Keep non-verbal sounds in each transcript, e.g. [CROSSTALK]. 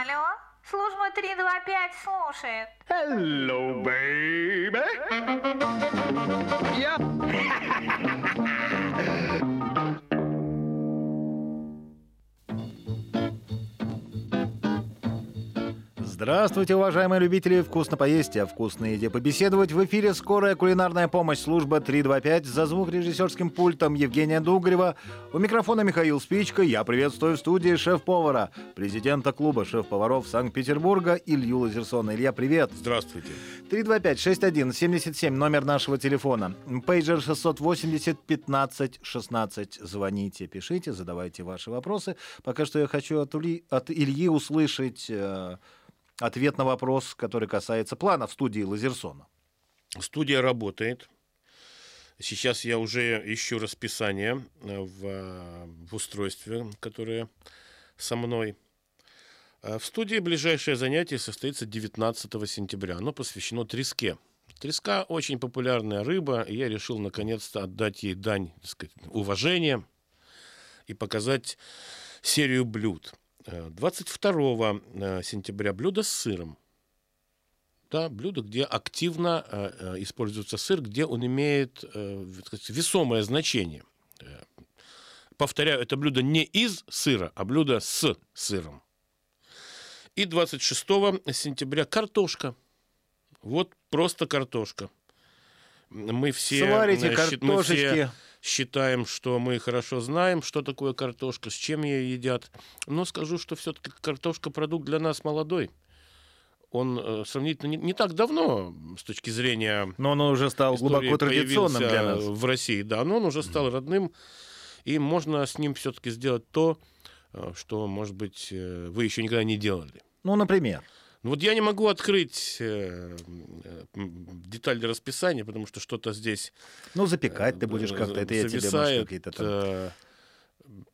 Алло, служба 325 слушает. Hello, baby. Yep. [LAUGHS] Здравствуйте, уважаемые любители вкусно поесть, а вкусной еде побеседовать. В эфире скорая кулинарная помощь, служба 325, за звук режиссерским пультом Евгения Дугрева. У микрофона Михаил Спичка. Я приветствую в студии шеф-повара, президента клуба шеф-поваров Санкт-Петербурга Илью Лазерсона. Илья, привет. Здравствуйте. 325-61-77, номер нашего телефона. Пейджер 680 15 16. Звоните, пишите, задавайте ваши вопросы. Пока что я хочу от, Ули, от Ильи услышать... Э, ответ на вопрос, который касается плана в студии Лазерсона. Студия работает. Сейчас я уже ищу расписание э, в, в устройстве, которое со мной. Э, в студии ближайшее занятие состоится 19 сентября. Оно посвящено треске. Треска очень популярная рыба, и я решил наконец-то отдать ей дань так сказать, уважения и показать серию блюд – 22 э, сентября блюдо с сыром. Да, блюдо, где активно э, э, используется сыр, где он имеет весомое значение. Повторяю, это блюдо не из сыра, а блюдо с сыром. И 26 сентября картошка. Вот просто картошка. Мы все, Сварите картошечки. Мы все считаем, что мы хорошо знаем, что такое картошка, с чем ее едят. Но скажу, что все-таки картошка продукт для нас молодой. Он э, сравнительно не, не так давно, с точки зрения... Но он уже стал глубоко традиционным для нас. В России, да, но он уже стал родным, и можно с ним все-таки сделать то, э, что, может быть, э, вы еще никогда не делали. Ну, например? Ну, вот я не могу открыть э, детали расписания, потому что что-то здесь... Ну, запекать ты будешь как-то, это я тебе, может, какие-то там...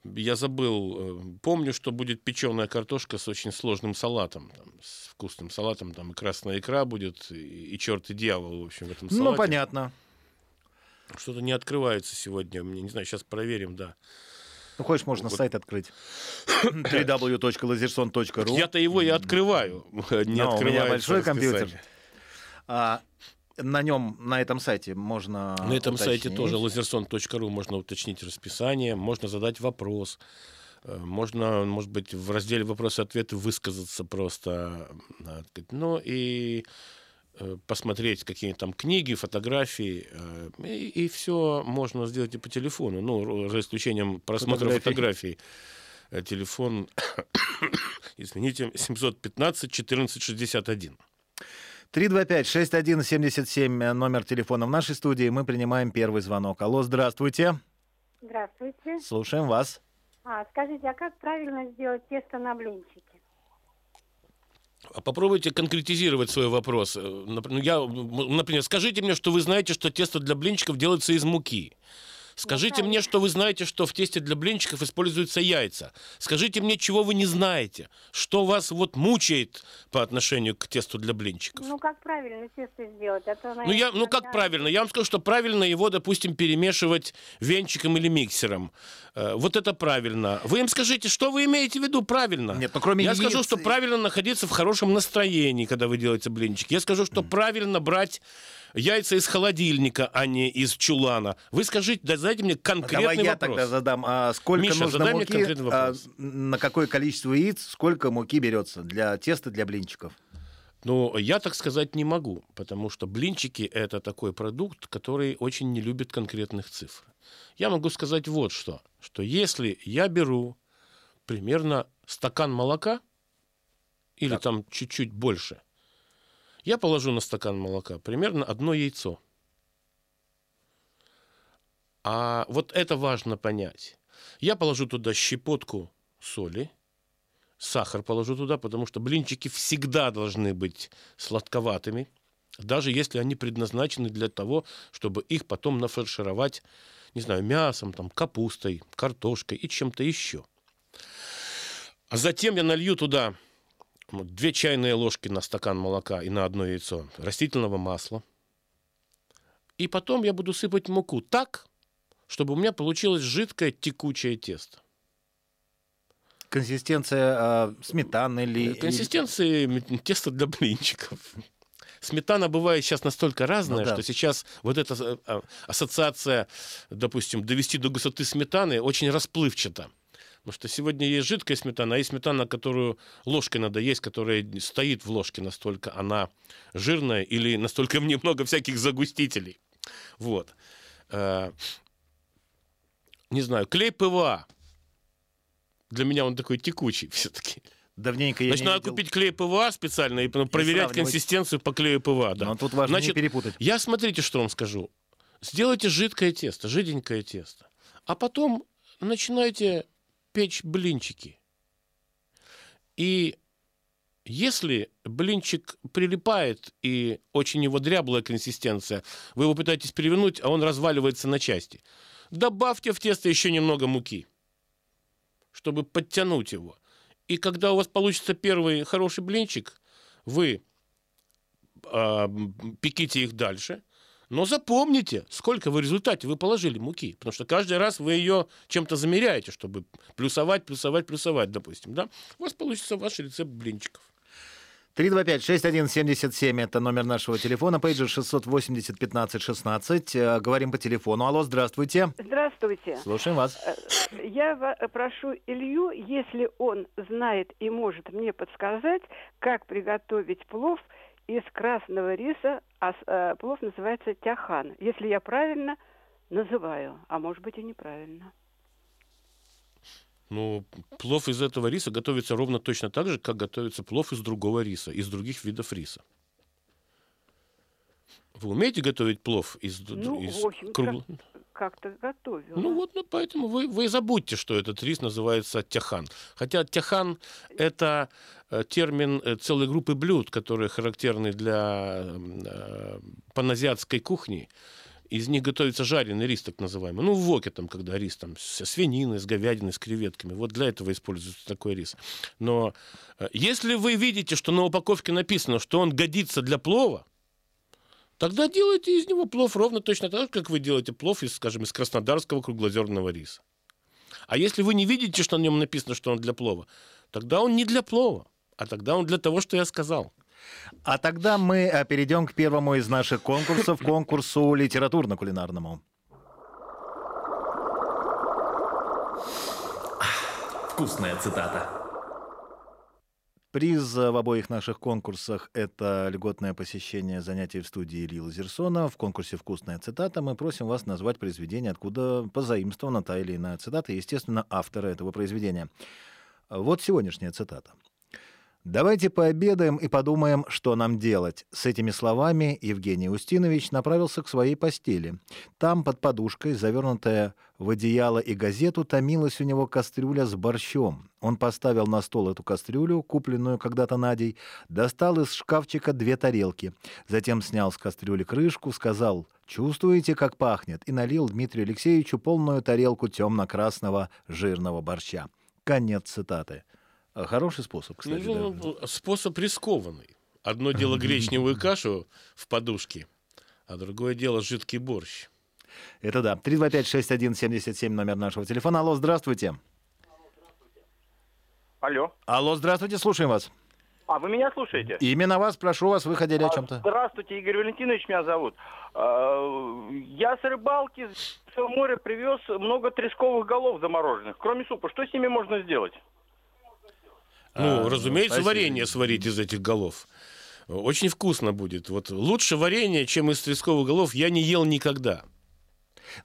Я забыл, помню, что будет печеная картошка с очень сложным салатом, там, с вкусным салатом, там и красная икра будет, и, и черт и дьявол, в общем, в этом ну, салате. Ну, понятно. Что-то не открывается сегодня, не знаю, сейчас проверим, да. Ну, хочешь, можно вот. сайт открыть. [COUGHS] www.laserson.ru Я-то его и открываю. Не Но у меня большой компьютер. А, на нем, на этом сайте можно На этом уточнить. сайте тоже laserson.ru можно уточнить расписание, можно задать вопрос. Э, можно, может быть, в разделе вопросы-ответы высказаться просто. Ну и Э, посмотреть какие там книги, фотографии, э, и, и все можно сделать и по телефону, ну, за исключением просмотра фотографий. Э, телефон, [COUGHS] извините, 715 14 61. 325-6177, номер телефона в нашей студии. Мы принимаем первый звонок. Алло, здравствуйте. Здравствуйте. Слушаем вас. А, скажите, а как правильно сделать тесто на блинчики? А попробуйте конкретизировать свой вопрос. Э, ну, я, например, скажите мне, что вы знаете, что тесто для блинчиков делается из муки. Скажите мне, что вы знаете, что в тесте для блинчиков используются яйца. Скажите мне, чего вы не знаете. Что вас вот мучает по отношению к тесту для блинчиков. Ну, как правильно тесто сделать? А то, ну, я, ну, как правильно? Я вам скажу, что правильно его, допустим, перемешивать венчиком или миксером. Э, вот это правильно. Вы им скажите, что вы имеете в виду правильно? Нет, ну, кроме Я яиц... скажу, что правильно находиться в хорошем настроении, когда вы делаете блинчики. Я скажу, что mm. правильно брать яйца из холодильника, а не из чулана. Вы скажите, да, задайте мне конкретный Давай я вопрос. тогда задам. А сколько Миша, нужно задай муки, мне конкретный вопрос. А, на какое количество яиц, сколько муки берется для теста, для блинчиков? Ну, я так сказать не могу, потому что блинчики – это такой продукт, который очень не любит конкретных цифр. Я могу сказать вот что, что если я беру примерно стакан молока, или так. там чуть-чуть больше – я положу на стакан молока примерно одно яйцо. А вот это важно понять. Я положу туда щепотку соли, сахар положу туда, потому что блинчики всегда должны быть сладковатыми, даже если они предназначены для того, чтобы их потом нафаршировать, не знаю, мясом, там, капустой, картошкой и чем-то еще. А затем я налью туда две чайные ложки на стакан молока и на одно яйцо растительного масла. И потом я буду сыпать муку так, чтобы у меня получилось жидкое текучее тесто. Консистенция а, сметаны или... Консистенции м, теста для блинчиков. Сметана бывает сейчас настолько разная, Ну да. что сейчас вот эта э, а, ассоциация, допустим, довести до густоты сметаны очень расплывчата. Потому что сегодня есть жидкая сметана, а есть сметана, которую ложкой надо есть, которая стоит в ложке настолько она жирная или настолько в ней много всяких загустителей. Вот. Э, Не знаю, клей ПВА. Для меня он такой текучий [LAUGHS] все-таки. Давненько я Значит, не надо видел. купить клей ПВА специально и ну, проверять сравнивать. консистенцию по клею ПВА. Да. Но тут важно не Значит, перепутать. Я смотрите, что вам скажу. Сделайте жидкое тесто, жиденькое тесто. А потом начинайте печь блинчики. И если блинчик прилипает и очень его дряблая консистенция, вы его пытаетесь перевернуть, а он разваливается на части, добавьте в тесто еще немного муки, чтобы подтянуть его. И когда у вас получится первый хороший блинчик, вы м, пеките их дальше, но запомните, сколько в результате вы положили муки. Потому что каждый раз вы ее чем-то замеряете, чтобы плюсовать, плюсовать, плюсовать, допустим. Да? У вас получится ваш рецепт блинчиков. 325-6177 это номер нашего телефона, пейджер 680-15-16. Э, Говорим по телефону. Алло, здравствуйте. Здравствуйте. Слушаем вас. Я ва- прошу Илью, если он знает и может мне подсказать, как приготовить плов из красного риса, а э, плов называется тяхан, если я правильно называю, а может быть и неправильно. Ну, плов из этого риса готовится ровно точно так же, как готовится плов из другого риса, из других видов риса. Вы умеете готовить плов из, Ну, из в общем, кругл- Как-то готовила. Ну вот, ну, поэтому вы, вы забудьте, что этот рис называется тяхан. Хотя тяхан – это э, термин э, целой группы блюд, которые характерны для э, паназиатской кухни. Из них готовится жареный рис, так называемый. Ну, в воке, там, когда рис там, с свининой, с говядиной, с креветками. Вот для этого используется такой рис. Но э, если вы видите, что на упаковке написано, что он годится для плова, Тогда делайте из него плов ровно точно так же, как вы делаете плов из, скажем, из краснодарского круглозерного риса. А если вы не видите, что на нем написано, что он для плова, тогда он не для плова, а тогда он для того, что я сказал. А тогда мы э, перейдем к первому из наших конкурсов, [LAUGHS] конкурсу литературно-кулинарному. Вкусная цитата. Приз э, в обоих наших конкурсах – это льготное посещение занятий в студии Ильи Лазерсона. В конкурсе «Вкусная цитата» мы просим вас назвать произведение, откуда позаимствована та или иная цитата, и, естественно, автора этого произведения. Вот сегодняшняя цитата. «Давайте пообедаем и подумаем, что нам делать». С этими словами Евгений Устинович направился к своей постели. Там, под подушкой, завернутая в одеяло и газету, томилась у него кастрюля с борщом. Он поставил на стол эту кастрюлю, купленную когда-то Надей, достал из шкафчика две тарелки. Затем снял с кастрюли крышку, сказал «Чувствуете, как пахнет?» и налил Дмитрию Алексеевичу полную тарелку темно-красного жирного борща. Конец цитаты. Хороший способ, кстати. да. Ну, способ рискованный. Одно дело [LAUGHS] гречневую кашу в подушке, а другое дело жидкий борщ. Это да. 325-6177 номер нашего телефона. Алло, здравствуйте. Алло. Алло, здравствуйте, слушаем вас. А, вы меня слушаете? Именно вас, прошу вас, вы хотели о А, чем-то. Здравствуйте, Игорь Валентинович меня зовут. А, Я с рыбалки с моря привез много тресковых голов замороженных. Кроме супа, что с ними можно сделать? Ну, А, разумеется, спасибо. варенье сварить из этих голов. Очень вкусно будет. Вот лучше варенье, чем из тресковых голов, я не ел никогда.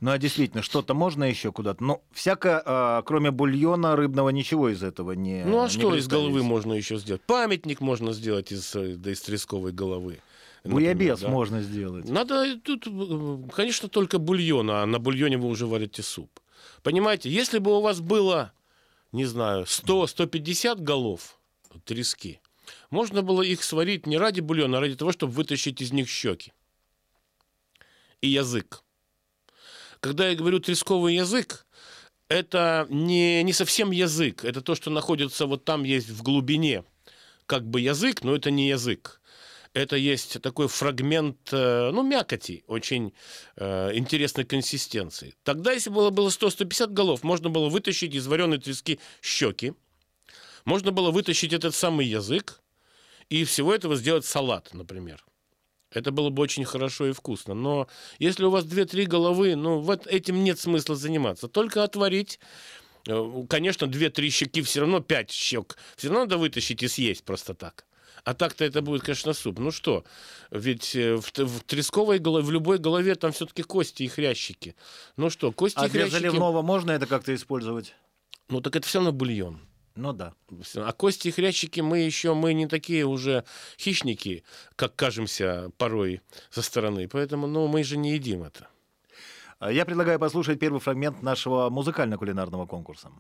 Ну, а действительно, что-то можно еще куда-то? Ну, всяко, а, кроме бульона рыбного, ничего из этого не Ну а не что из головы можно еще сделать? Памятник можно сделать из, э, да, из тресковой головы. Буябес да. можно сделать. Надо тут, э, конечно, только бульон, а на бульоне вы уже варите суп. Понимаете, если бы у вас было, не знаю, 100-150 голов трески, можно было их сварить не ради бульона, а ради того, чтобы вытащить из них щеки и язык. Когда я говорю тресковый язык, это не, не совсем язык, это то, что находится вот там есть в глубине, как бы язык, но это не язык. Это есть такой фрагмент, э, ну, мякоти, очень э, интересной консистенции. Тогда, если было, было 100-150 голов, можно было вытащить из вареной трески щеки, Можно было вытащить этот самый язык и всего этого сделать салат, например. Это было бы очень хорошо и вкусно. Но если у вас 2-3 головы, ну, вот этим нет смысла заниматься. Только отварить. Э, Конечно, 2-3 щеки все равно, 5 щек все равно надо вытащить и съесть просто так. А так-то это будет, конечно, суп. Ну что, ведь э, в, в тресковой голове, в любой голове там все-таки кости и хрящики. Ну что, кости А и для хрящики... заливного можно это как-то использовать? Ну так это все равно бульон. Ну да. А кости и хрящики мы еще, мы не такие уже хищники, как кажемся порой со стороны. Поэтому, ну, мы же не едим это. А Я предлагаю послушать первый фрагмент нашего музыкально-кулинарного конкурса.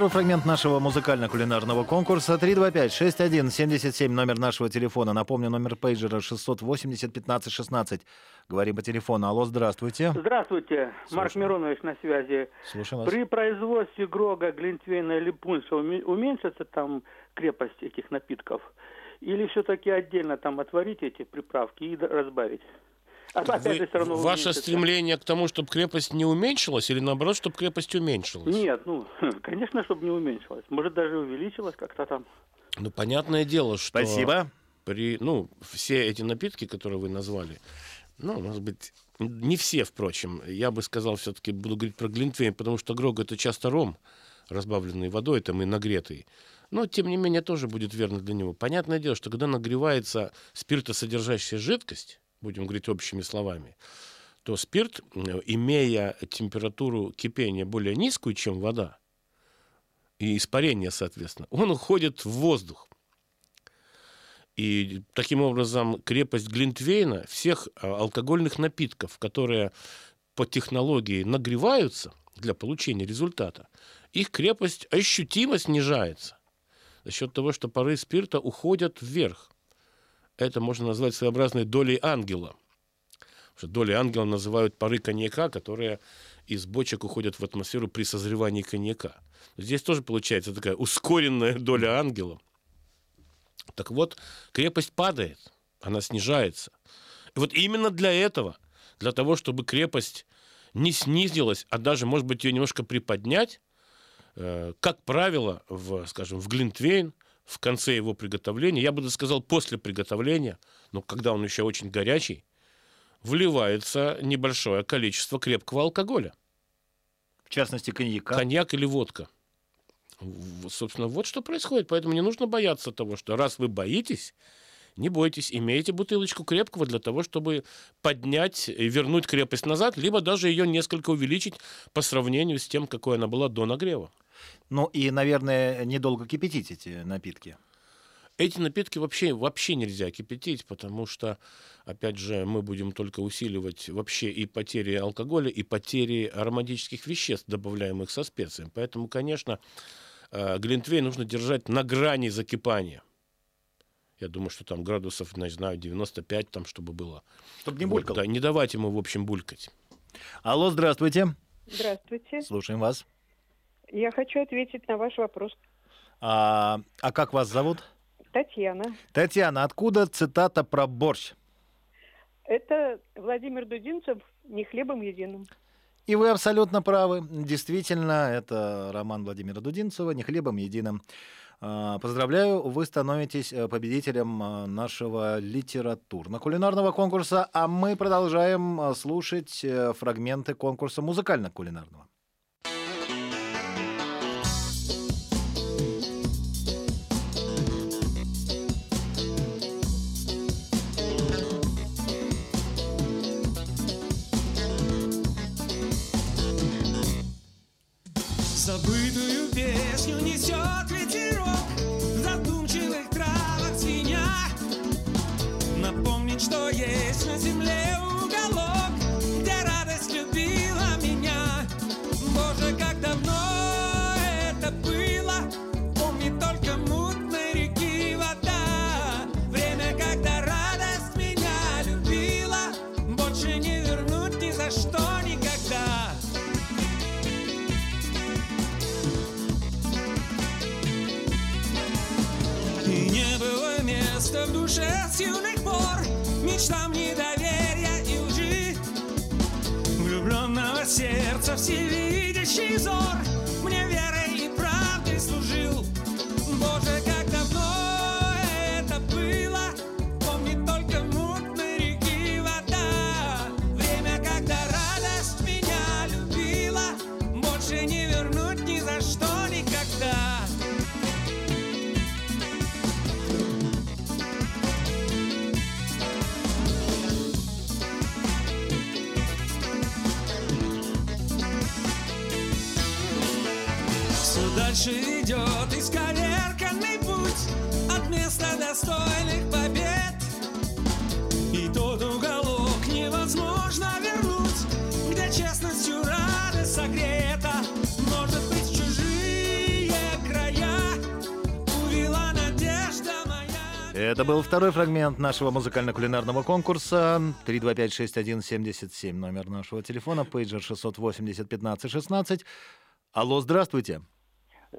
Первый фрагмент нашего музыкально-кулинарного конкурса 325-61-77, номер нашего телефона. Напомню, номер пейджера 680-15-16. Говорим по телефону. Алло, здравствуйте. Здравствуйте, Марк Слушаю. Миронович на связи. Слушаем вас. При производстве Грога, Глинтвейна или Пунша уме- уменьшится там крепость этих напитков? Или все-таки отдельно там отварить эти приправки и разбавить? А опять Вы- же все равно ваше стремление к тому, чтобы крепость не уменьшилась, или наоборот, чтобы крепость уменьшилась? Нет, ну, [LAUGHS] конечно, чтобы не уменьшилось. Может, даже увеличилось как-то там. Ну, понятное дело, что... Спасибо. При, ну, все эти напитки, которые вы назвали, ну, может быть, не все, впрочем. Я бы сказал, все-таки буду говорить про глинтвейн, потому что грог это часто ром, разбавленный водой, там и нагретый. Но, тем не менее, тоже будет верно для него. Понятное дело, что когда нагревается спиртосодержащая жидкость, будем говорить общими словами, то спирт, э, имея температуру кипения более низкую, чем вода, и испарение, соответственно, он уходит в воздух. И таким образом крепость Глинтвейна всех а, алкогольных напитков, которые по технологии нагреваются для получения результата, их крепость ощутимо снижается за счет того, что пары спирта уходят вверх. Это можно назвать своеобразной долей ангела. Потому что долей ангела называют пары коньяка, которые из бочек уходят в атмосферу при созревании коньяка. Здесь тоже получается такая ускоренная доля ангела. Так вот, крепость падает, она снижается. И вот именно для этого, для того, чтобы крепость не снизилась, а даже, может быть, ее немножко приподнять, э, как правило, в, скажем, в Глинтвейн, в конце его приготовления, я бы сказал, после приготовления, но когда он еще очень горячий, вливается небольшое количество крепкого алкоголя. В частности, коньяка. Коньяк или водка. Собственно, вот что происходит. Поэтому не нужно бояться того, что раз вы боитесь, не бойтесь, имейте бутылочку крепкого для того, чтобы поднять и вернуть крепость назад, либо даже ее несколько увеличить по сравнению с тем, какой она была до нагрева. Ну и, наверное, недолго кипятить эти напитки. Эти напитки вообще, вообще нельзя кипятить, потому что, опять же, мы будем только усиливать вообще и потери алкоголя, и потери ароматических веществ, добавляемых со специями. Поэтому, конечно, э, глинтвейн нужно держать на грани закипания. Я думаю, что там градусов, не знаю, 95 там, чтобы было. Чтобы не Вот, булькал. да, не давать ему, в общем, булькать. Алло, здравствуйте. Здравствуйте. Слушаем вас. Я хочу ответить на ваш вопрос. А, а как вас зовут? Татьяна. Татьяна, откуда цитата про борщ? Это Владимир Дудинцев «Не хлебом единым». И вы абсолютно правы. Действительно, это роман Владимира Дудинцева «Не хлебом единым». А, Поздравляю, вы становитесь э, победителем э, нашего литературно-кулинарного конкурса, а мы продолжаем э, слушать фрагменты конкурса музыкально-кулинарного. Дальше идет исковерканный путь От места достойных побед И тот уголок невозможно вернуть Где честностью радость согрета Может быть чужие края Увела надежда моя Это был второй фрагмент нашего музыкально-кулинарного конкурса. 325-6177, номер нашего телефона, пейджер 680-15-16. Алло, здравствуйте.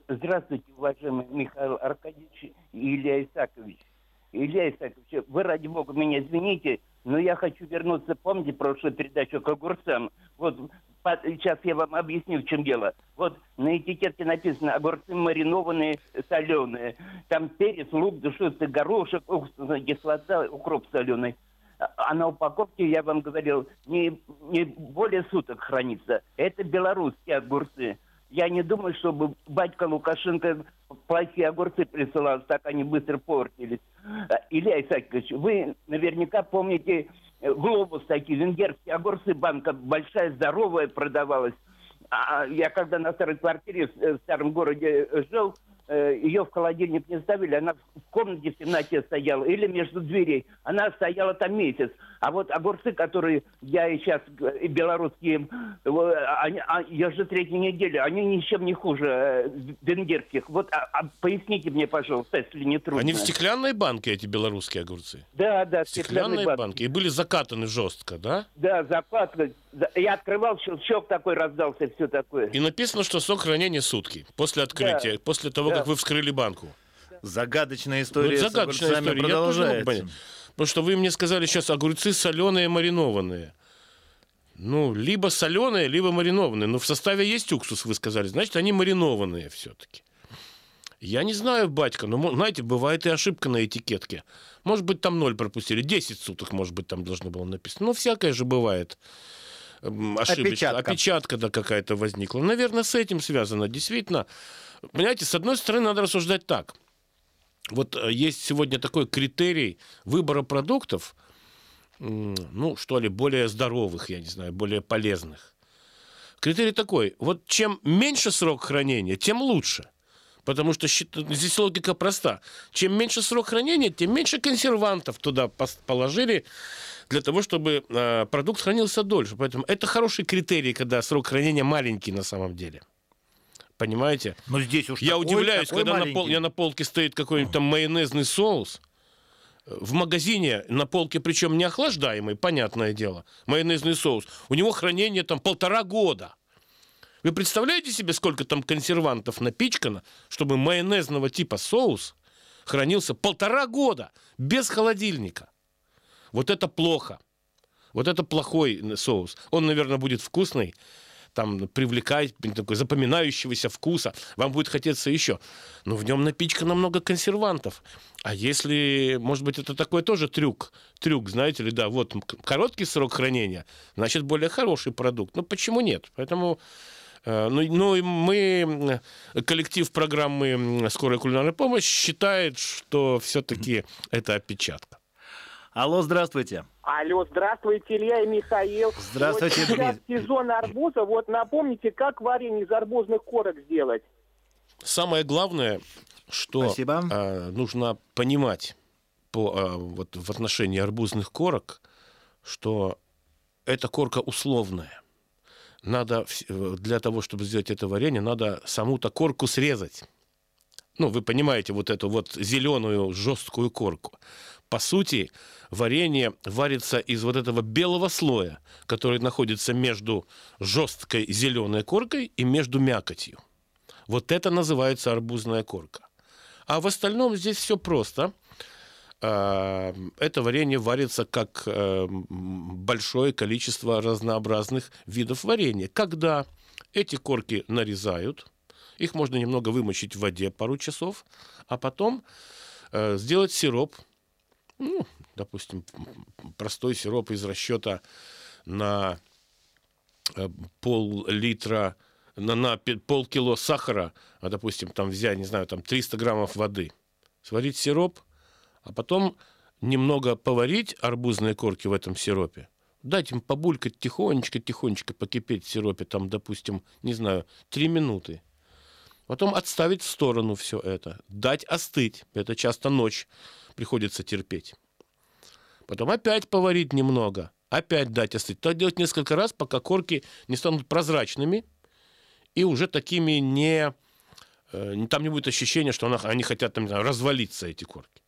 Здравствуйте, уважаемый Михаил Аркадьевич и Илья Исакович. Илья Исакович, вы, ради бога, меня извините, но я хочу вернуться, помните прошлую передачу к огурцам? Вот сейчас я вам объясню, в чем дело. Вот на этикетке написано огурцы маринованные, соленые. Там перец, лук, душистый горошек, уксусная кислота, укроп соленый. А на упаковке, я вам говорил, не, не более суток хранится. Это белорусские огурцы. Я не думаю, чтобы батька Лукашенко плохие огурцы присылал, так они быстро портились. А, Илья Исаакович, вы наверняка помните э, глобус такие, венгерские огурцы, банка большая, здоровая продавалась. А я когда на старой квартире э, в старом городе э, жил, э, ее в холодильник не ставили, она в комнате в темноте стояла, или между дверей. Она стояла там месяц. А вот огурцы, которые я и сейчас, э, и белорусские, э, они, а, я же третью неделю, они ничем не хуже э, венгерских. Вот а- а поясните мне, пожалуйста, если не трудно. Они в стеклянной банке, эти белорусские огурцы? Да, да, Стеклянные банки. банки. И были закатаны жестко, да? Да, закладка. Да, Я открывал, щелчок такой раздался, все такое. И написано, что срок хранения сутки после открытия, после того, Да. Как вы вскрыли банку. Загадочная история Вот с загадочная огурцами история. Я тоже не могу продолжается. понять. Потому что вы мне сказали сейчас огурцы соленые, маринованные. Ну, либо соленые, либо маринованные. Но в составе есть уксус, вы сказали. Значит, они маринованные все-таки. Я не знаю, батька, но, знаете, бывает и ошибка на этикетке. Может быть, там ноль пропустили. 10 суток, может быть, там должно было написано. Ну, всякое же бывает. Ошибочка. Опечатка. Опечатка, да, какая-то возникла. Наверное, с этим связано. Действительно, понимаете, с одной стороны, надо рассуждать так. Вот э, есть сегодня такой критерий выбора продуктов, ну, что ли, более здоровых, я не знаю, более полезных. Критерий такой, вот чем меньше срок хранения, тем лучше. Потому что здесь логика проста. Чем меньше срок хранения, тем меньше консервантов туда положили для того, чтобы э, продукт хранился дольше. Поэтому это хороший критерий, когда срок хранения маленький на самом деле. Понимаете? Но здесь уж Я такой- удивляюсь, такой когда на, пол, я на полке стоит какой-нибудь там майонезный соус. В магазине на полке, причем не охлаждаемый, понятное дело, майонезный соус. У него хранение там полтора года. Вы представляете себе, сколько там консервантов напичкано, чтобы майонезного типа соус хранился полтора года без холодильника? Вот это плохо. Вот это плохой соус. Он, наверное, будет вкусный, там привлекать, такой запоминающегося вкуса, вам будет хотеться еще. Но в нем напичкано много консервантов. А если, может быть, это такой тоже трюк, трюк, знаете ли, да, вот короткий срок хранения, значит, более хороший продукт. Ну, почему нет? Поэтому Э, Ну, ну и мы, м, коллектив программы «Скорая кулинарная помощь» считает, что все-таки это опечатка. Алло, здравствуйте. Алло, здравствуйте, Илья и Михаил. Здравствуйте, вот сейчас Дмитрий. сезон арбуза. Вот напомните, как варенье из арбузных корок сделать? Самое главное, что э, нужно понимать по, э, вот, в отношении арбузных корок, что эта корка условная. Надо э, для того, чтобы сделать это варенье, надо саму-то корку срезать. Ну, вы понимаете, вот эту вот зеленую жесткую корку. По сути, варенье варится из вот этого белого слоя, который находится между жесткой зеленой коркой и между мякотью. Вот это называется арбузная корка. А в остальном здесь все просто. А, Это варенье варится как э, большое количество разнообразных видов варенья. Когда эти корки нарезают, их можно немного вымочить в воде пару часов, а потом э, сделать сироп, ну, допустим, простой сироп из расчета на э, пол-литра, на, на полкило сахара, а, допустим, там взять, не знаю, там 300 граммов воды, сварить сироп, а потом немного поварить арбузные корки в этом сиропе, дать им побулькать тихонечко-тихонечко покипеть в сиропе, там, допустим, не знаю, 3 минуты. Потом отставить в сторону все это, дать остыть. Это часто ночь приходится терпеть. Потом опять поварить немного, опять дать остыть. Так делать несколько раз, пока корки не станут прозрачными и уже такими не... э, Там не будет ощущения, что она- они хотят там, знаю, развалиться, эти корки.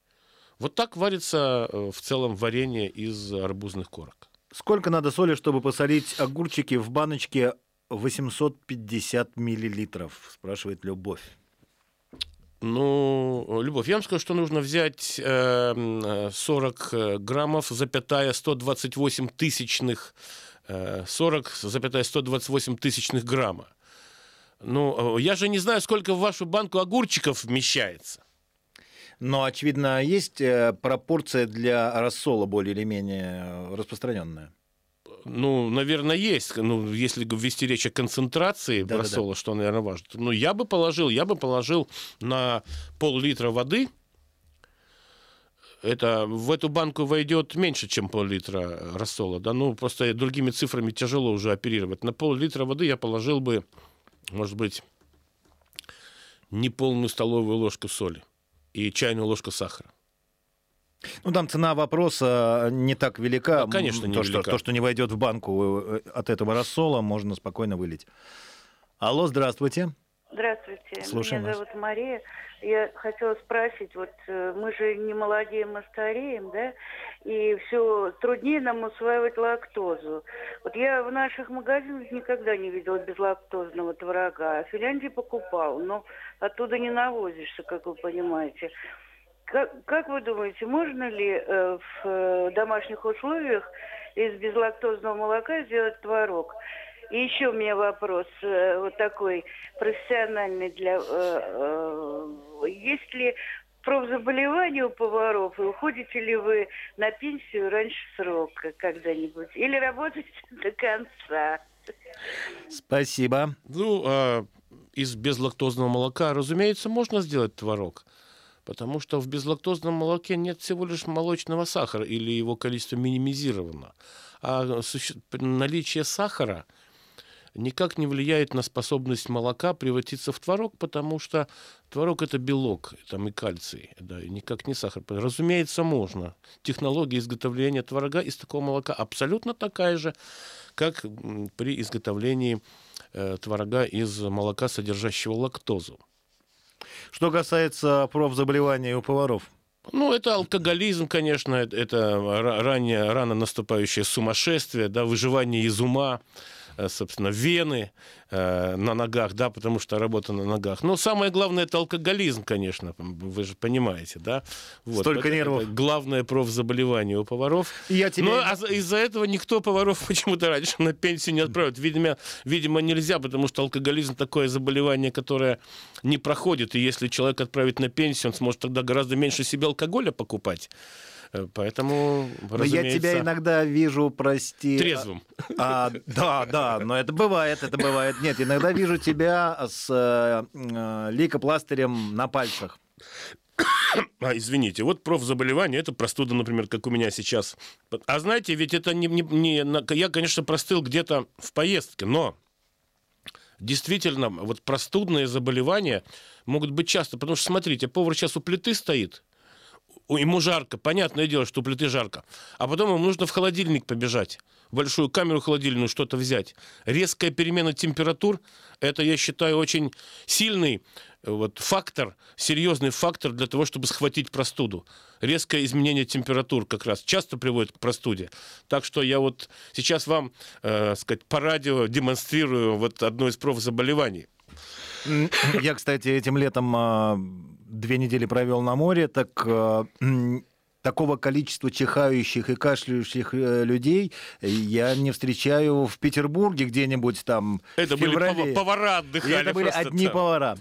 Вот так варится э, в целом варенье из арбузных корок. Сколько надо соли, чтобы посолить огурчики в баночке 850 миллилитров? Спрашивает Любовь. Ну, Любовь, я вам скажу, что нужно взять э, м, э, 40 э, граммов, запятая 128 тысячных, э, 40, запятая 128 тысячных грамма. Ну, э, я же не знаю, сколько в вашу банку огурчиков вмещается. Но, очевидно, есть э, пропорция для рассола более или менее э, распространенная. Ну, наверное, есть. Ну, если вести речь о концентрации Да-да-да. рассола, что, наверное, важно. Ну, я бы положил, я бы положил на пол-литра воды. Это в эту банку войдет меньше, чем пол-литра рассола. Да? Ну, просто другими цифрами тяжело уже оперировать. На пол-литра воды я положил бы, может быть, не полную столовую ложку соли и чайную ложку сахара. Ну, там цена вопроса не так велика. Да, конечно, то, что, невелика. то, что не войдет в банку э, от этого рассола, можно спокойно вылить. Алло, здравствуйте. Здравствуйте, Слушаем меня вас. зовут Мария. Я хотела спросить, вот э, мы же не молодеем, а стареем, да, и все труднее нам усваивать лактозу. Вот я в наших магазинах никогда не видела безлактозного творога, а в Финляндии покупал, но оттуда не навозишься, как вы понимаете. Как, как вы думаете, можно ли э, в э, домашних условиях из безлактозного молока сделать творог? И еще у меня вопрос э, вот такой профессиональный для... э, э, есть ли профзаболевания у поваров, и уходите ли вы на пенсию раньше срока когда-нибудь? Или работаете [LAUGHS] до конца? Спасибо. Ну, а из безлактозного молока, разумеется, можно сделать творог. Потому что в безлактозном молоке нет всего лишь молочного сахара или его количество минимизировано. А наличие сахара никак не влияет на способность молока превратиться в творог, потому что творог это белок, там и кальций, да, и никак не сахар. Разумеется, можно. Технология изготовления творога из такого молока абсолютно такая же, как при изготовлении э, творога из молока, содержащего лактозу. Что касается профзаболеваний у поваров. Ну, это алкоголизм, конечно, это- это ра- ранее, рано наступающее сумасшествие, да, выживание из ума, собственно, вены э, на ногах, да, потому что работа на ногах. Но самое главное это алкоголизм, конечно, вы же понимаете, да. Вот, Столько это- нервов. это главное профзаболевание у поваров. Я тебе- Но а за- из-за этого никто поваров [LAUGHS] почему-то раньше на пенсию не [LAUGHS] отправит. Видимо, видимо, нельзя, потому что алкоголизм такое заболевание, которое не проходит. И если человек отправить на пенсию, он сможет тогда гораздо меньше себе алкоголя покупать. Поэтому, Но я тебя иногда вижу, прости... трезвым. А, да, да, но это бывает, это бывает. Нет, иногда вижу тебя с э, э, лейкопластырем на пальцах. А, извините, вот профзаболевание, это простуда, например, как у меня сейчас. А знаете, ведь это не... не- не я, конечно, простыл где-то в поездке, но действительно, вот простудные заболевания могут быть часто. Потому что, смотрите, повар сейчас у плиты стоит, ему жарко, понятное дело, что у плиты жарко. А потом ему нужно в холодильник побежать, в большую камеру холодильную что-то взять. Резкая перемена температур – это, я считаю, очень сильный э, вот, фактор, серьезный фактор для того, чтобы схватить простуду. Резкое изменение температур как раз часто приводит к простуде. Так что я вот сейчас вам, э, сказать, по радио демонстрирую вот одно из профзаболеваний. Я, кстати, этим летом а, две недели провел на море, так а, м, такого количества чихающих и кашляющих э, людей я не встречаю в Петербурге где-нибудь там Это в были феврале. пова- повара И отдыхали. это были одни там. повара.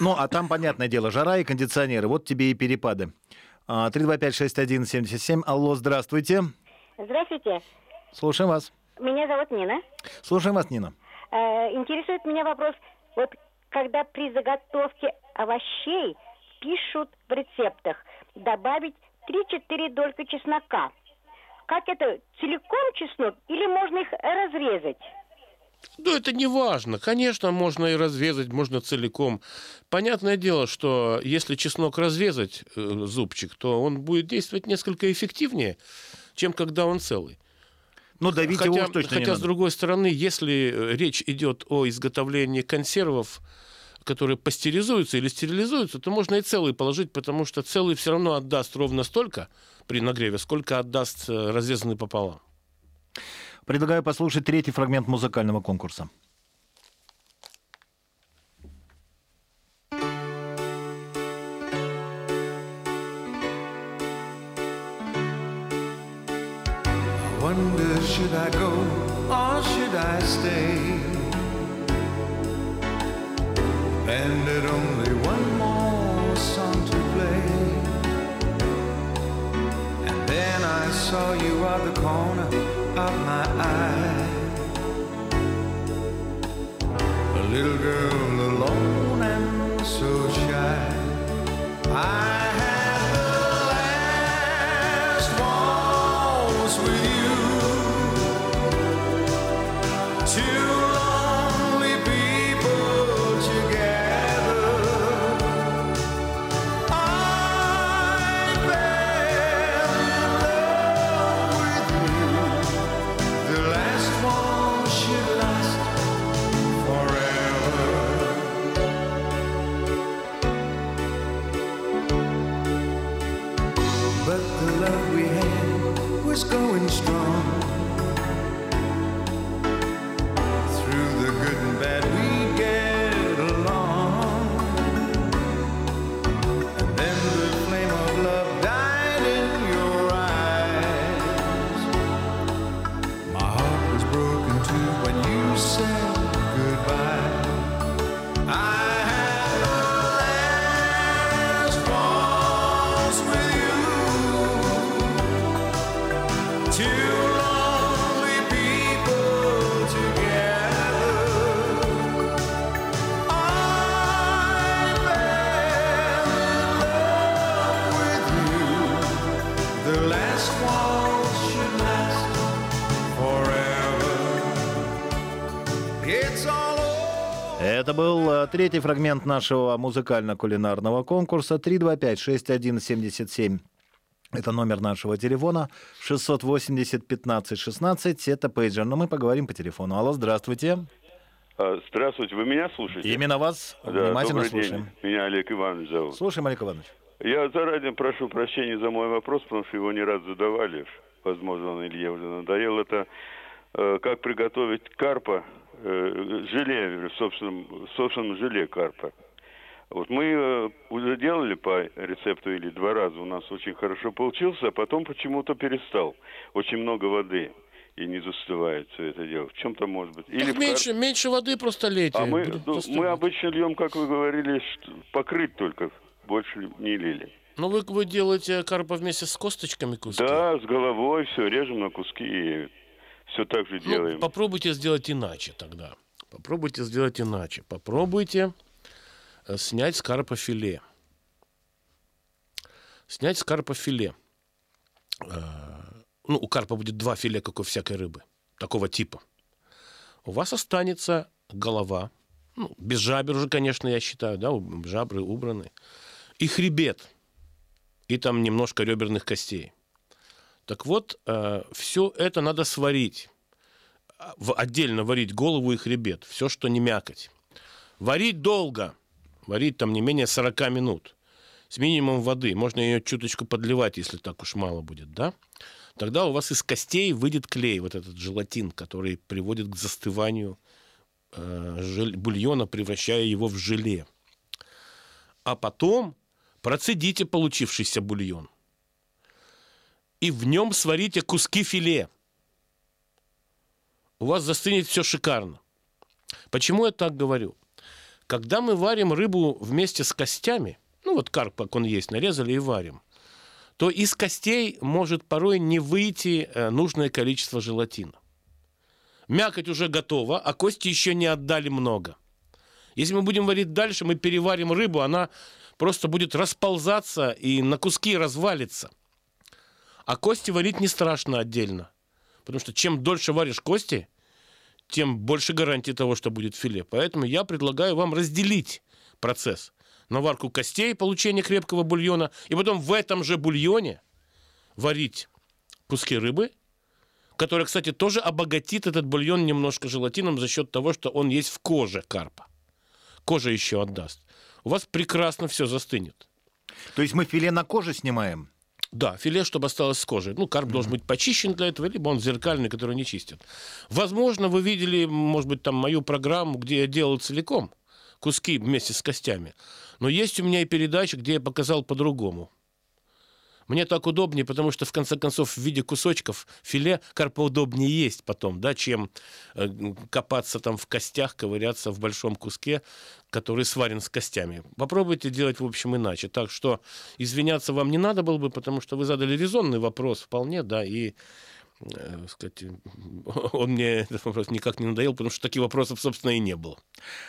Ну, а там, понятное дело, жара и кондиционеры. Вот тебе и перепады. А, 325-6177. Алло, здравствуйте. Здравствуйте. Слушаем вас. Меня зовут Нина. Слушаем вас, Нина. Э, интересует меня вопрос, вот когда при заготовке овощей пишут в рецептах добавить 3-4 дольки чеснока. Как это, целиком чеснок или можно их разрезать? Ну, это не важно. Конечно, можно и разрезать, можно целиком. Понятное дело, что если чеснок разрезать, э, зубчик, то он будет действовать несколько эффективнее, чем когда он целый. Ну, давить хотя, его точно не хотя с надо. другой стороны, если э, речь идет о изготовлении консервов, которые пастеризуются или стерилизуются, то можно и целый положить, потому что целый все равно отдаст ровно столько при нагреве, сколько отдаст э, разрезанный пополам. Предлагаю послушать третий фрагмент музыкального конкурса. Wonder should I go or should I stay? Landed only one more song to play. And then I saw you at the corner of my eye. A little girl Это был э, третий фрагмент нашего музыкально-кулинарного конкурса 325-6177. Это номер нашего телефона 680-15-16. Это пейджер, но мы поговорим по телефону. Алло, здравствуйте. А, Здравствуйте, вы меня слушаете? Именно вас Да, внимательно добрый слушаем. день. Меня Олег Иванович зовут. Слушаем, Олег Иванович. Я заранее прошу прощения за мой вопрос, потому что его не раз задавали. Возможно, он Илье уже надоел. Это э, как приготовить карпа, желе, в собственном, собственном желе карпа. Вот мы э, уже делали по рецепту или два раза, у нас очень хорошо получился, а потом почему-то перестал. Очень много воды и не застывает все это дело. В чем-то может быть. Так в меньше, кар- меньше воды просто лейте. А мы, ну, мы обычно льем, как вы говорили, покрыть только, больше не лили. Ну, вы, вы делаете карпа вместе с косточками куски? Да, с головой все режем на куски и все так же Ну, делаем. попробуйте сделать иначе тогда. Попробуйте сделать иначе. Попробуйте э, снять с карпа филе. Снять с карпа филе. Э, Ну, у карпа будет два филе, как у всякой рыбы. Такого типа. У вас останется голова. Ну, без жабер уже, конечно, я считаю, да, жабры убраны. И хребет. И там немножко реберных костей. Так вот, все это надо сварить в- отдельно варить голову и хребет, все, что не мякоть. Варить долго, варить там не менее 40 минут, с минимумом воды. Можно ее чуточку подливать, если так уж мало будет, да? Тогда у вас из костей выйдет клей, вот этот желатин, который приводит к застыванию э, бульона, превращая его в желе. А потом процедите получившийся бульон. И в нем сварите куски филе у вас застынет все шикарно. Почему я так говорю? Когда мы варим рыбу вместе с костями, ну вот карп, как он есть, нарезали и варим, то из костей может порой не выйти э, нужное количество желатина. Мякоть уже готова, а кости еще не отдали много. Если мы будем варить дальше, мы переварим рыбу, она просто будет расползаться и на куски развалится. А кости варить не страшно отдельно. Потому что чем дольше варишь кости, тем больше гарантии того, что будет филе. Поэтому я предлагаю вам разделить процесс на варку костей, получение крепкого бульона, и потом в этом же бульоне варить куски рыбы, которая, кстати, тоже обогатит этот бульон немножко желатином за счет того, что он есть в коже карпа. Кожа еще отдаст. У вас прекрасно все застынет. То есть мы филе на коже снимаем? Да, филе, чтобы осталось с кожей. Ну, карп должен быть почищен для этого, либо он зеркальный, который не чистят. Возможно, вы видели, может быть, там мою программу, где я делал целиком куски вместе с костями. Но есть у меня и передача, где я показал по-другому. Мне так удобнее, потому что, в конце концов, в виде кусочков филе карпа удобнее есть потом, да, чем э, копаться там в костях, ковыряться в большом куске, который сварен с костями. Попробуйте делать, в общем, иначе. Так что извиняться вам не надо было бы, потому что вы задали резонный вопрос вполне, да, и э, сказать, [LAUGHS] он мне этот вопрос никак не надоел, потому что таких вопросов, собственно, и не было.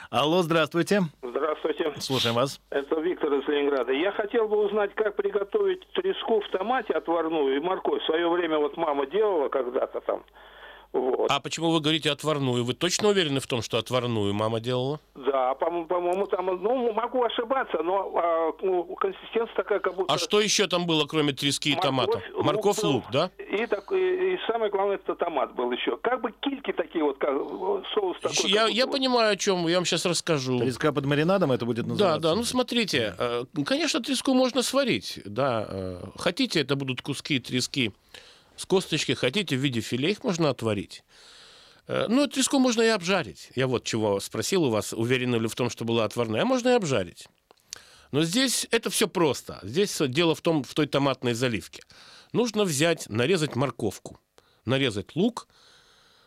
Алло, здравствуйте. Здравствуйте. Слушаем вас. Это Виктор из Ленинграда. Я хотел бы узнать, как приготовить треску в томате отварную и морковь. В свое время вот мама делала когда-то там. Вот. А почему вы говорите отварную? Вы точно уверены в том, что отварную мама делала? Да, по- по-моему, там, ну, могу ошибаться, но а, ну, консистенция такая, как будто... А что еще там было, кроме трески и томата? лук Морковь, был. лук, да? И, так, и, и самое главное, это томат был еще. Как бы кильки такие вот, как, соус такой. Я, как я понимаю, о чем я вам сейчас расскажу. Треска под маринадом это будет Да, называться? да, ну смотрите, э, конечно, треску можно сварить, да. э, Хотите, это будут куски трески с косточки, хотите в виде филе, их можно отварить. Э, Ну, треску можно и обжарить. Я вот чего спросил у вас, уверены ли в том, что была отварная. А можно и обжарить. Но здесь это все просто. Здесь дело в том, в той томатной заливке. Нужно взять, нарезать морковку, нарезать лук.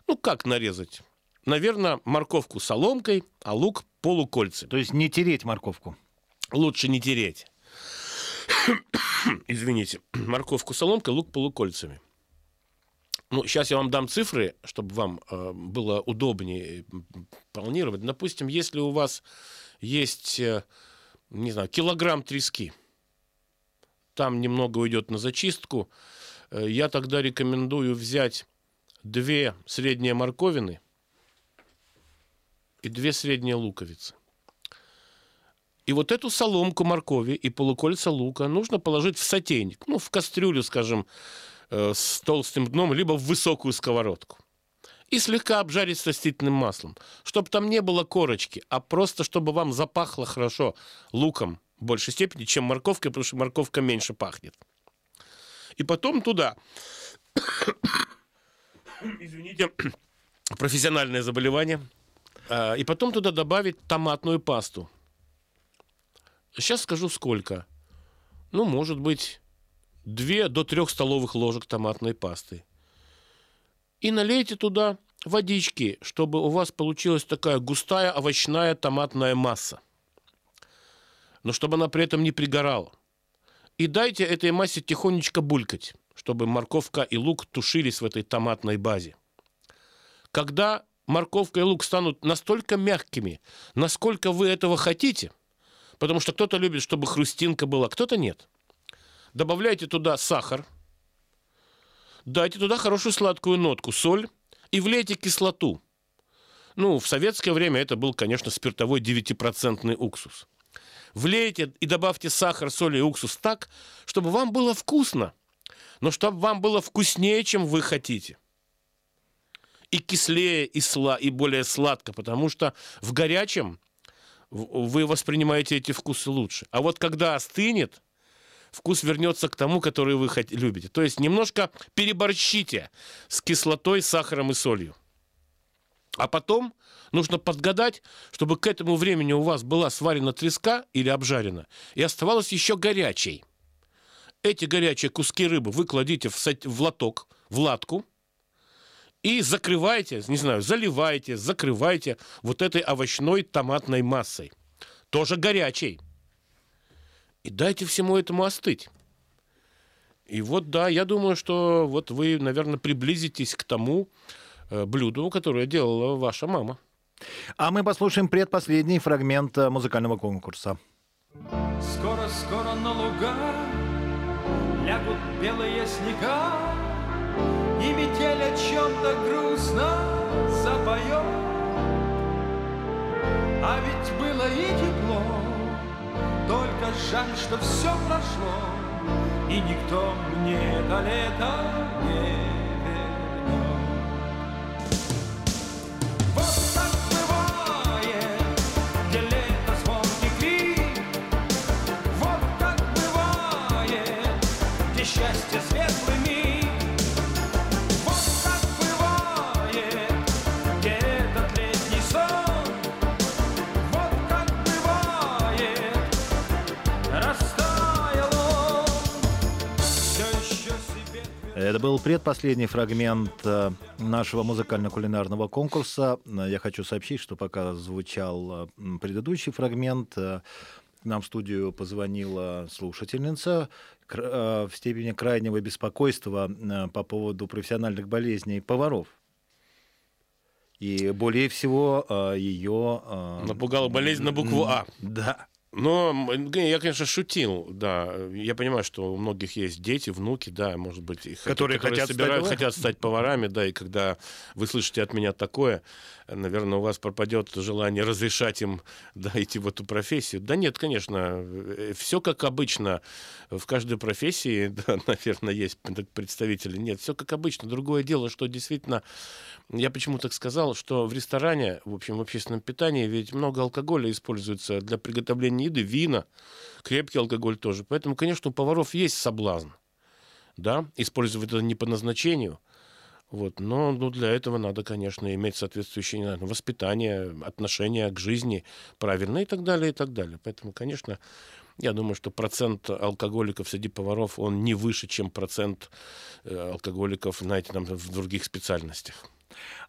Ну, как нарезать? Наверное, морковку соломкой, а лук полукольцами. То есть не тереть морковку? Лучше не тереть. [COUGHS] Извините. [COUGHS] Морковку соломкой, лук полукольцами. Ну, сейчас я вам дам цифры, чтобы вам э, было удобнее м, планировать. Допустим, если у вас есть, э, не знаю, килограмм трески, там немного уйдет на зачистку, э, я тогда рекомендую взять две средние морковины и две средние луковицы. И вот эту соломку моркови и полукольца лука нужно положить в сотейник, ну, в кастрюлю, скажем, э, с толстым дном, либо в высокую сковородку. И слегка обжарить с растительным маслом, чтобы там не было корочки, а просто чтобы вам запахло хорошо луком в большей степени, чем морковкой, потому что морковка меньше пахнет. И потом туда, [COUGHS] извините, [COUGHS] профессиональное заболевание. А, И потом туда добавить томатную пасту. Сейчас скажу сколько. Ну, может быть, 2 до 3 столовых ложек томатной пасты. И налейте туда водички, чтобы у вас получилась такая густая овощная томатная масса. Но чтобы она при этом не пригорала. И дайте этой массе тихонечко булькать, чтобы морковка и лук тушились в этой томатной базе. Когда морковка и лук станут настолько мягкими, насколько вы этого хотите, потому что кто-то любит, чтобы хрустинка была, кто-то нет. Добавляйте туда сахар, дайте туда хорошую сладкую нотку, соль и влейте кислоту. Ну, в советское время это был, конечно, спиртовой 9% уксус. Влейте и добавьте сахар, соль и уксус так, чтобы вам было вкусно, но чтобы вам было вкуснее, чем вы хотите. И кислее, и, сла, и более сладко, потому что в горячем вы воспринимаете эти вкусы лучше. А вот когда остынет, вкус вернется к тому, который вы любите. То есть немножко переборщите с кислотой, сахаром и солью. А потом нужно подгадать, чтобы к этому времени у вас была сварена треска или обжарена и оставалась еще горячей. Эти горячие куски рыбы вы кладите в, лоток, в латку, и закрывайте, не знаю, заливайте, закрывайте вот этой овощной томатной массой. Тоже горячей. И дайте всему этому остыть. И вот, да, я думаю, что вот вы, наверное, приблизитесь к тому э, блюду, которое делала ваша мама. А мы послушаем предпоследний фрагмент э, музыкального конкурса. Скоро-скоро на луга лягут белые снега, И метель о чем-то грустно запоет. А ведь было и тепло, только жаль, что все прошло, И никто мне это лето не вернет. Это был предпоследний фрагмент э, нашего музыкально-кулинарного конкурса. Э, Я хочу сообщить, что пока звучал э, предыдущий фрагмент, нам в студию позвонила слушательница в степени крайнего беспокойства по поводу профессиональных болезней поваров. И более всего ее... Напугала болезнь на букву А. Да. Но я, конечно, шутил, да. Я понимаю, что у многих есть дети, внуки, да, может быть, и Которые хотят стать собирают- поварами. хотят стать поварами, да, и когда вы слышите от меня такое, наверное, у вас пропадет желание разрешать им да, идти в эту профессию. Да нет, конечно, все как обычно. В каждой профессии, [LAUGHS] да, наверное, есть представители. Нет, все как обычно. Другое дело, что действительно, я почему так сказал, что в ресторане, в общем, в общественном питании ведь много алкоголя используется для приготовления еды, вина, крепкий алкоголь тоже. Поэтому, конечно, у поваров есть соблазн, да, использовать это не по назначению, вот. Но ну, для этого надо, конечно, иметь соответствующее знаю, воспитание, отношение к жизни правильное и так далее, и так далее. Поэтому, конечно, я думаю, что процент алкоголиков среди поваров, он не выше, чем процент э, алкоголиков, знаете, там, в других специальностях.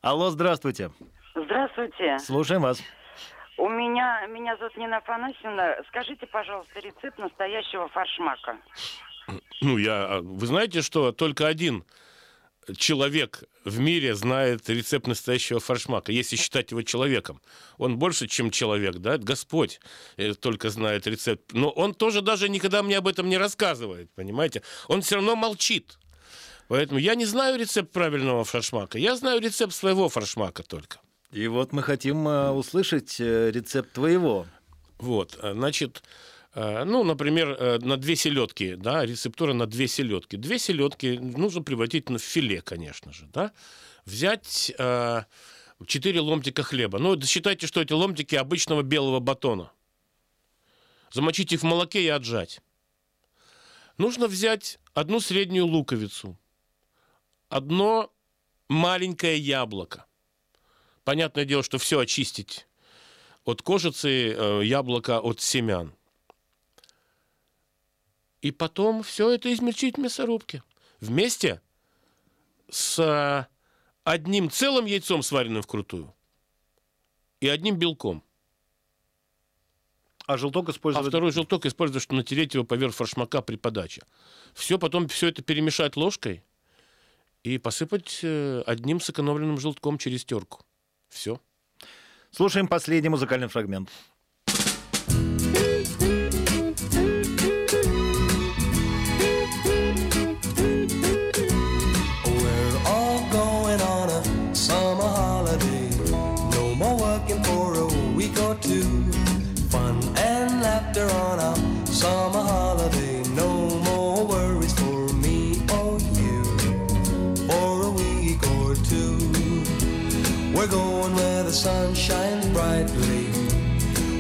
Алло, здравствуйте. Здравствуйте. Слушаем вас. У меня, меня зовут Нина Афанасьевна. Скажите, пожалуйста, рецепт настоящего фаршмака. Ну, я... а, Вы знаете, что только один человек в мире знает рецепт настоящего фаршмака, если считать его человеком. Он больше, чем человек, да? Господь э, только знает рецепт. Но он тоже даже никогда мне об этом не рассказывает, понимаете? Он все равно молчит. Поэтому я не знаю рецепт правильного фаршмака. Я знаю рецепт своего фаршмака только. И вот мы хотим э, услышать э, рецепт твоего. Вот, э, значит, ну, например, э, на две селедки, да, рецептура на две селедки. Две селедки нужно превратить в филе, конечно же, да. Взять э, четыре ломтика хлеба. Ну, считайте, что эти ломтики обычного белого батона. Замочить их в молоке и отжать. Нужно взять одну среднюю луковицу, одно маленькое яблоко, Понятное дело, что все очистить от кожицы, э, яблока от семян. И потом все это измельчить в мясорубке. Вместе с э, одним целым яйцом, сваренным вкрутую, и одним белком. А желток А использовать... второй желток использовать, чтобы натереть его поверх форшмака при подаче. Все, потом все это перемешать ложкой и посыпать э, одним сэкономленным желтком через терку. Все. Слушаем последний музыкальный фрагмент.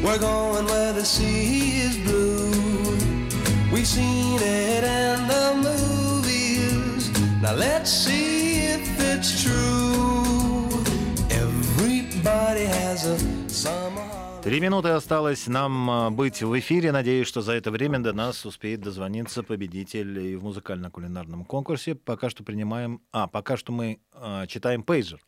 We're going where the sea is blue. We've seen it in the movies. Now let's see if it's true. Everybody has a summer. Три минуты осталось нам а, быть в эфире. Надеюсь, что за это время до нас успеет дозвониться победитель и в музыкально-кулинарном конкурсе. Пока что принимаем... А, пока что мы а, читаем пейджер.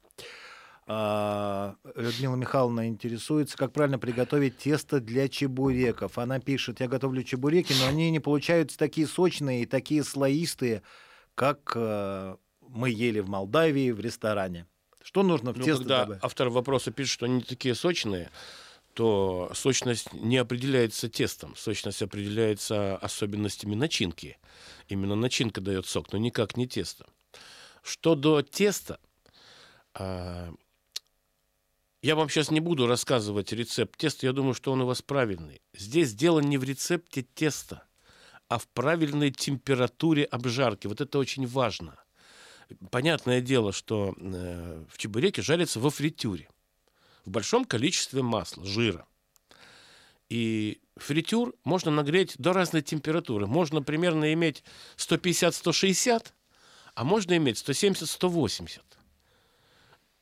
А, Людмила Михайловна интересуется, как правильно приготовить тесто для чебуреков. Она пишет, я готовлю чебуреки, но они не получаются такие сочные и такие слоистые, как а, мы ели в Молдавии в ресторане. Что нужно в Ну, тесто когда добавить? автор вопроса пишет, что они такие сочные, то сочность не определяется тестом. Сочность определяется особенностями начинки. Именно начинка дает сок, но никак не тесто. Что до теста, а, я вам сейчас не буду рассказывать рецепт теста, я думаю, что он у вас правильный. Здесь дело не в рецепте теста, а в правильной температуре обжарки. Вот это очень важно. Понятное дело, что э, в чебуреке жарится во фритюре в большом количестве масла, жира. И фритюр можно нагреть до разной температуры. Можно примерно иметь 150-160, а можно иметь 170-180.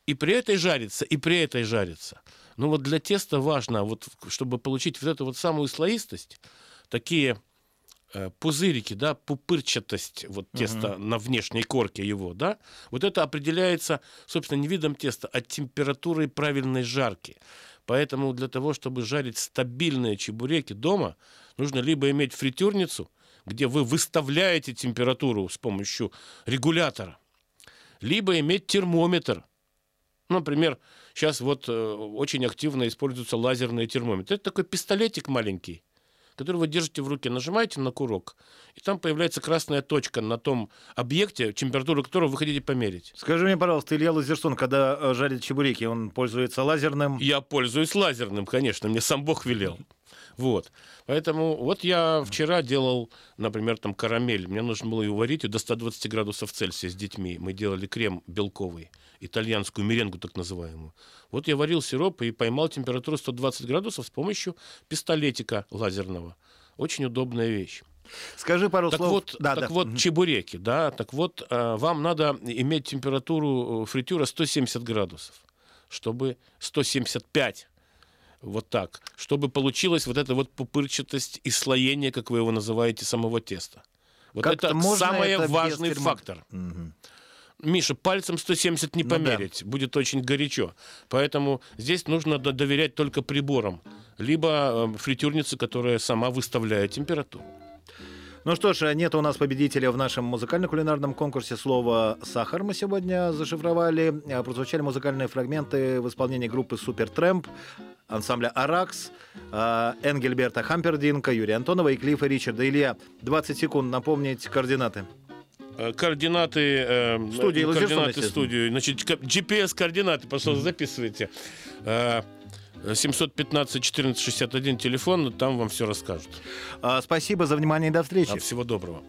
И при этой жарится, и при этой жарится. Но вот для теста важно, вот, чтобы получить вот эту вот самую слоистость, такие э, пузырики, да, пупырчатость вот теста на внешней корке его, да, вот это определяется, собственно, не видом теста, а температурой правильной жарки. Поэтому для того, чтобы жарить стабильные чебуреки дома, нужно либо иметь фритюрницу, где вы выставляете температуру с помощью регулятора, либо иметь термометр. Ну, Например, сейчас вот э, очень активно используются лазерные термометры. Это такой пистолетик маленький, который вы держите в руке, нажимаете на курок, и там появляется красная точка на том объекте, температуру которого вы хотите померить. Скажи мне, пожалуйста, Илья Лазерсон, когда э, жарит чебуреки, он пользуется лазерным? Я пользуюсь лазерным, конечно, мне сам Бог велел. Вот. Поэтому вот я вчера делал, например, там карамель. Мне нужно было ее варить до 120 градусов Цельсия с детьми. Мы делали крем белковый, итальянскую меренгу так называемую. Вот я варил сироп и поймал температуру 120 градусов с помощью пистолетика лазерного. Очень удобная вещь. Скажи пару так слов. Вот, Да, так да. вот, чебуреки, да, так вот, э, вам надо иметь температуру э, фритюра 170 градусов, чтобы 175, вот так, чтобы получилась вот эта вот пупырчатость и слоение, как вы его называете, самого теста. Вот Как-то это самый это важный термо- фактор. Мгм. Миша, пальцем 170 не Ну да. померить, будет очень горячо. Поэтому здесь нужно до- доверять только приборам, либо э, фритюрнице, которая сама выставляет температуру. Ну что ж, нет у нас победителя в нашем музыкально-кулинарном конкурсе. Слово «сахар» мы сегодня зашифровали. А, Прозвучали музыкальные фрагменты в исполнении группы «Супер Трэмп», ансамбля «Аракс», а, Энгельберта Хампердинка, Юрия Антонова и Клиффа Ричарда. Илья, 20 секунд напомнить координаты. Э, Координаты, э, Студии э, координаты студии. Значит, ка- GPS-координаты, пожалуйста, записывайте. Э, 715 14 61 телефон, там вам все расскажут. А, Спасибо за внимание и до встречи. Всего доброго.